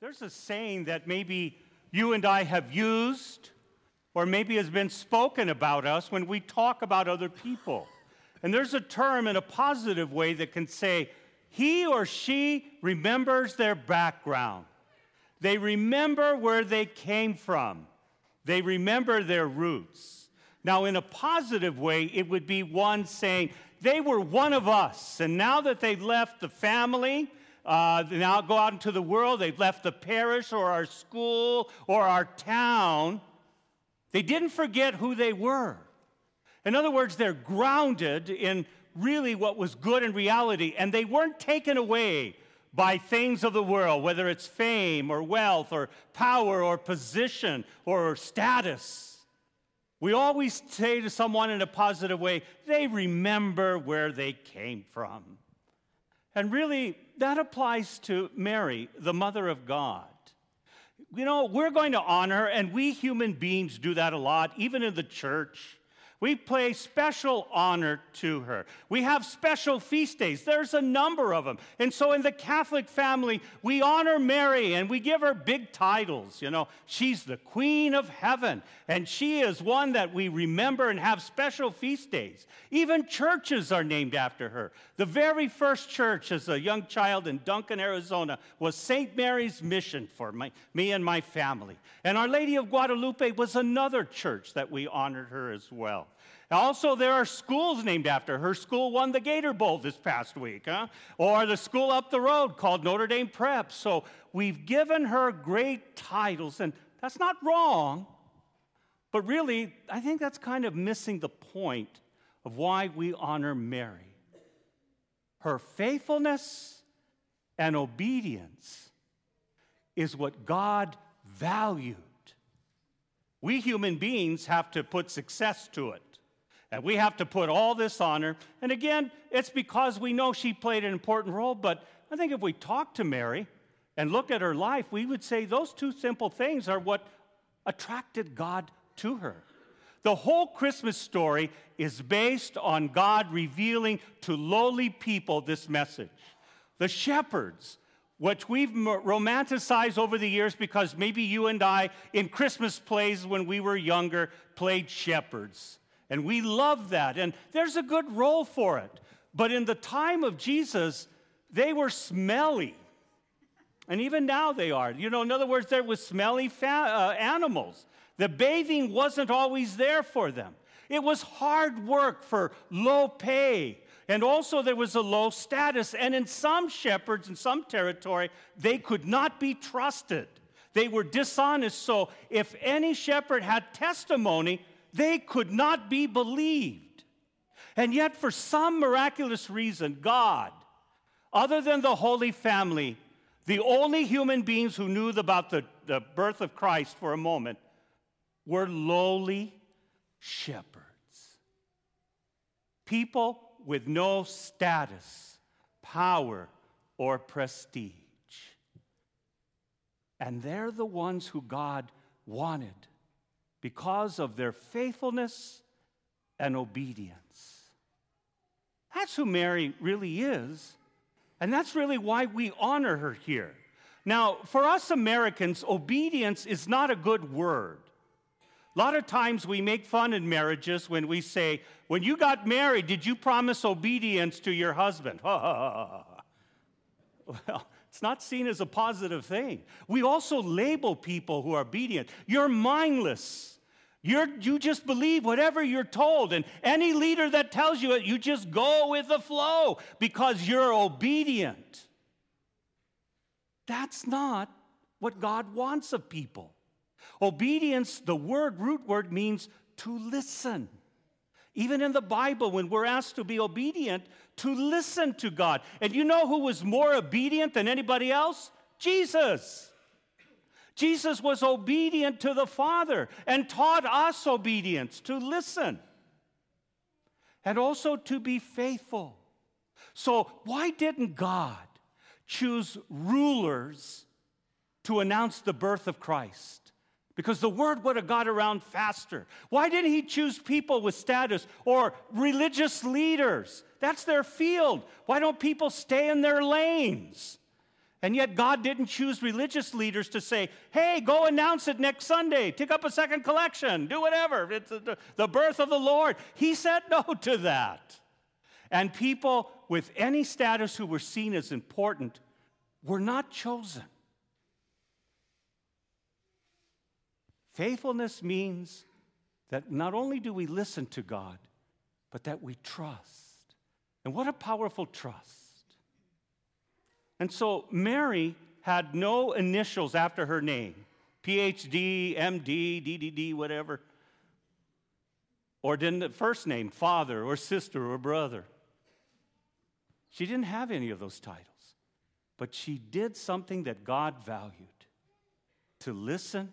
There's a saying that maybe you and I have used, or maybe has been spoken about us when we talk about other people. And there's a term in a positive way that can say, he or she remembers their background. They remember where they came from. They remember their roots. Now, in a positive way, it would be one saying, they were one of us. And now that they've left the family, uh, they now go out into the world, they've left the parish or our school or our town, they didn't forget who they were. In other words, they're grounded in really what was good in reality, and they weren't taken away by things of the world, whether it's fame or wealth or power or position or status. We always say to someone in a positive way, they remember where they came from. And really, that applies to Mary, the mother of God. You know, we're going to honor, and we human beings do that a lot, even in the church. We pay special honor to her. We have special feast days. There's a number of them. And so in the Catholic family, we honor Mary and we give her big titles. You know, she's the Queen of Heaven, and she is one that we remember and have special feast days. Even churches are named after her. The very first church as a young child in Duncan, Arizona, was St. Mary's Mission for my, me and my family. And Our Lady of Guadalupe was another church that we honored her as well. Also, there are schools named after her. School won the Gator Bowl this past week, huh? Or the school up the road called Notre Dame Prep. So we've given her great titles, and that's not wrong. But really, I think that's kind of missing the point of why we honor Mary. Her faithfulness and obedience is what God valued. We human beings have to put success to it. And we have to put all this on her. And again, it's because we know she played an important role, but I think if we talk to Mary and look at her life, we would say those two simple things are what attracted God to her. The whole Christmas story is based on God revealing to lowly people this message. The shepherds, which we've romanticized over the years because maybe you and I, in Christmas plays when we were younger, played shepherds. And we love that. And there's a good role for it. But in the time of Jesus, they were smelly. And even now they are. You know, in other words, there was smelly fa- uh, animals. The bathing wasn't always there for them. It was hard work for low pay. And also, there was a low status. And in some shepherds, in some territory, they could not be trusted. They were dishonest. So, if any shepherd had testimony, they could not be believed. And yet, for some miraculous reason, God, other than the Holy Family, the only human beings who knew about the, the birth of Christ for a moment, were lowly shepherds. People with no status, power, or prestige. And they're the ones who God wanted because of their faithfulness and obedience. That's who Mary really is, and that's really why we honor her here. Now, for us Americans, obedience is not a good word. A lot of times we make fun in marriages when we say, When you got married, did you promise obedience to your husband? well, it's not seen as a positive thing. We also label people who are obedient. You're mindless. You're, you just believe whatever you're told. And any leader that tells you it, you just go with the flow because you're obedient. That's not what God wants of people. Obedience, the word, root word, means to listen. Even in the Bible, when we're asked to be obedient, to listen to God. And you know who was more obedient than anybody else? Jesus. Jesus was obedient to the Father and taught us obedience, to listen, and also to be faithful. So, why didn't God choose rulers to announce the birth of Christ? because the word would have got around faster. Why didn't he choose people with status or religious leaders? That's their field. Why don't people stay in their lanes? And yet, God didn't choose religious leaders to say, hey, go announce it next Sunday, take up a second collection, do whatever. It's the birth of the Lord. He said no to that. And people with any status who were seen as important were not chosen. Faithfulness means that not only do we listen to God, but that we trust. And what a powerful trust. And so Mary had no initials after her name PhD, MD, DDD, whatever. Or didn't the first name, father or sister or brother. She didn't have any of those titles. But she did something that God valued to listen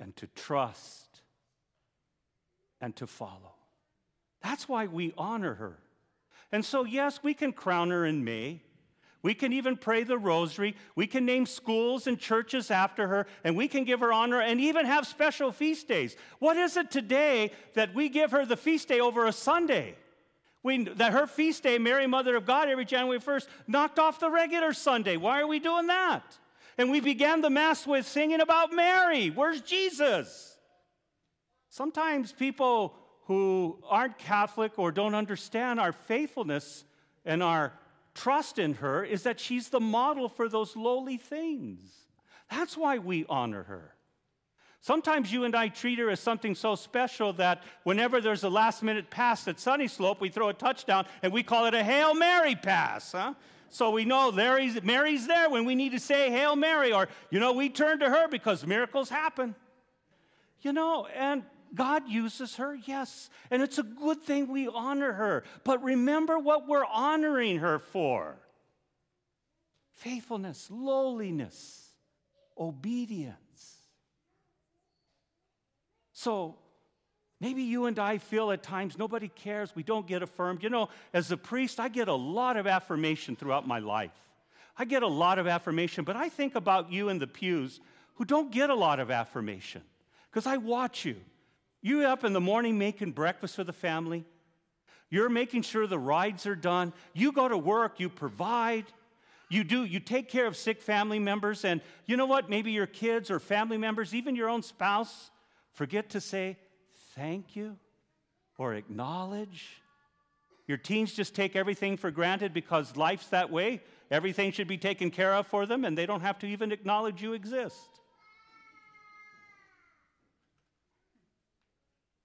and to trust and to follow. That's why we honor her. And so, yes, we can crown her in May. We can even pray the rosary. We can name schools and churches after her, and we can give her honor and even have special feast days. What is it today that we give her the feast day over a Sunday? We, that her feast day, Mary, Mother of God, every January 1st, knocked off the regular Sunday. Why are we doing that? And we began the Mass with singing about Mary. Where's Jesus? Sometimes people who aren't Catholic or don't understand our faithfulness and our trust in her is that she's the model for those lowly things. That's why we honor her. Sometimes you and I treat her as something so special that whenever there's a last minute pass at Sunny Slope, we throw a touchdown and we call it a Hail Mary pass, huh? So we know Mary's, Mary's there when we need to say Hail Mary, or, you know, we turn to her because miracles happen. You know, and God uses her, yes. And it's a good thing we honor her. But remember what we're honoring her for faithfulness, lowliness, obedience. So maybe you and I feel at times nobody cares, we don't get affirmed. You know, as a priest, I get a lot of affirmation throughout my life. I get a lot of affirmation, but I think about you in the pews who don't get a lot of affirmation because I watch you. You up in the morning making breakfast for the family. You're making sure the rides are done. You go to work, you provide. You do, you take care of sick family members. And you know what? Maybe your kids or family members, even your own spouse, forget to say thank you or acknowledge. Your teens just take everything for granted because life's that way. Everything should be taken care of for them, and they don't have to even acknowledge you exist.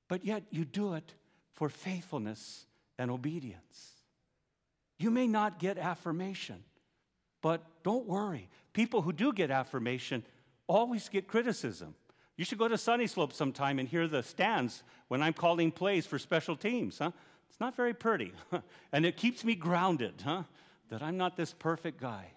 But yet you do it for faithfulness and obedience. You may not get affirmation, but don't worry. People who do get affirmation always get criticism. You should go to Sunny Slope sometime and hear the stands when I'm calling plays for special teams, huh? It's not very pretty. and it keeps me grounded, huh? That I'm not this perfect guy.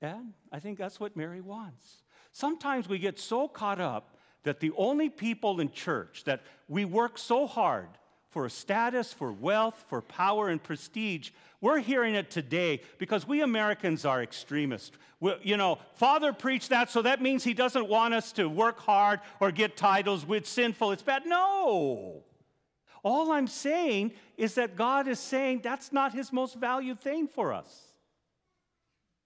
And I think that's what Mary wants. Sometimes we get so caught up that the only people in church that we work so hard for status, for wealth, for power and prestige, we're hearing it today because we Americans are extremists. We, you know, Father preached that, so that means he doesn't want us to work hard or get titles. It's sinful, it's bad. No. All I'm saying is that God is saying that's not his most valued thing for us.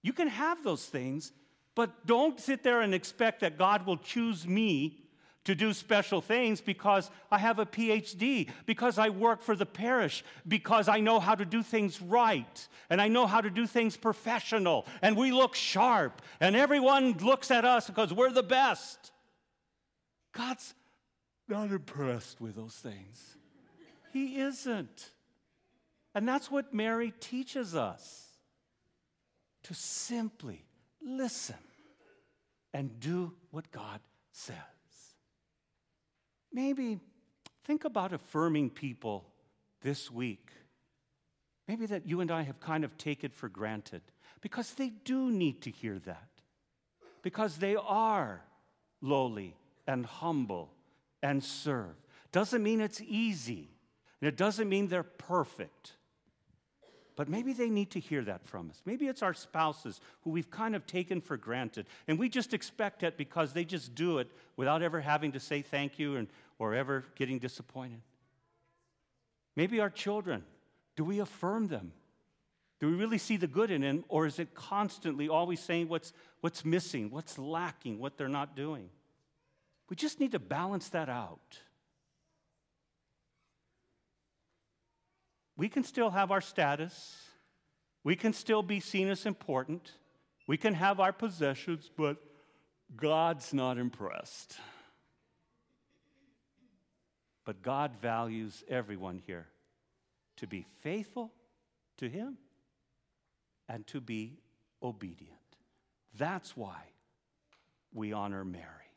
You can have those things, but don't sit there and expect that God will choose me to do special things because I have a PhD, because I work for the parish, because I know how to do things right, and I know how to do things professional, and we look sharp, and everyone looks at us because we're the best. God's not impressed with those things. He isn't. And that's what Mary teaches us to simply listen and do what God says. Maybe think about affirming people this week. Maybe that you and I have kind of taken for granted because they do need to hear that. Because they are lowly and humble and serve. Doesn't mean it's easy, and it doesn't mean they're perfect. But maybe they need to hear that from us. Maybe it's our spouses who we've kind of taken for granted, and we just expect it because they just do it without ever having to say thank you and, or ever getting disappointed. Maybe our children, do we affirm them? Do we really see the good in them, or is it constantly always saying what's, what's missing, what's lacking, what they're not doing? We just need to balance that out. We can still have our status, we can still be seen as important, we can have our possessions, but God's not impressed. But God values everyone here to be faithful to Him and to be obedient. That's why we honor Mary.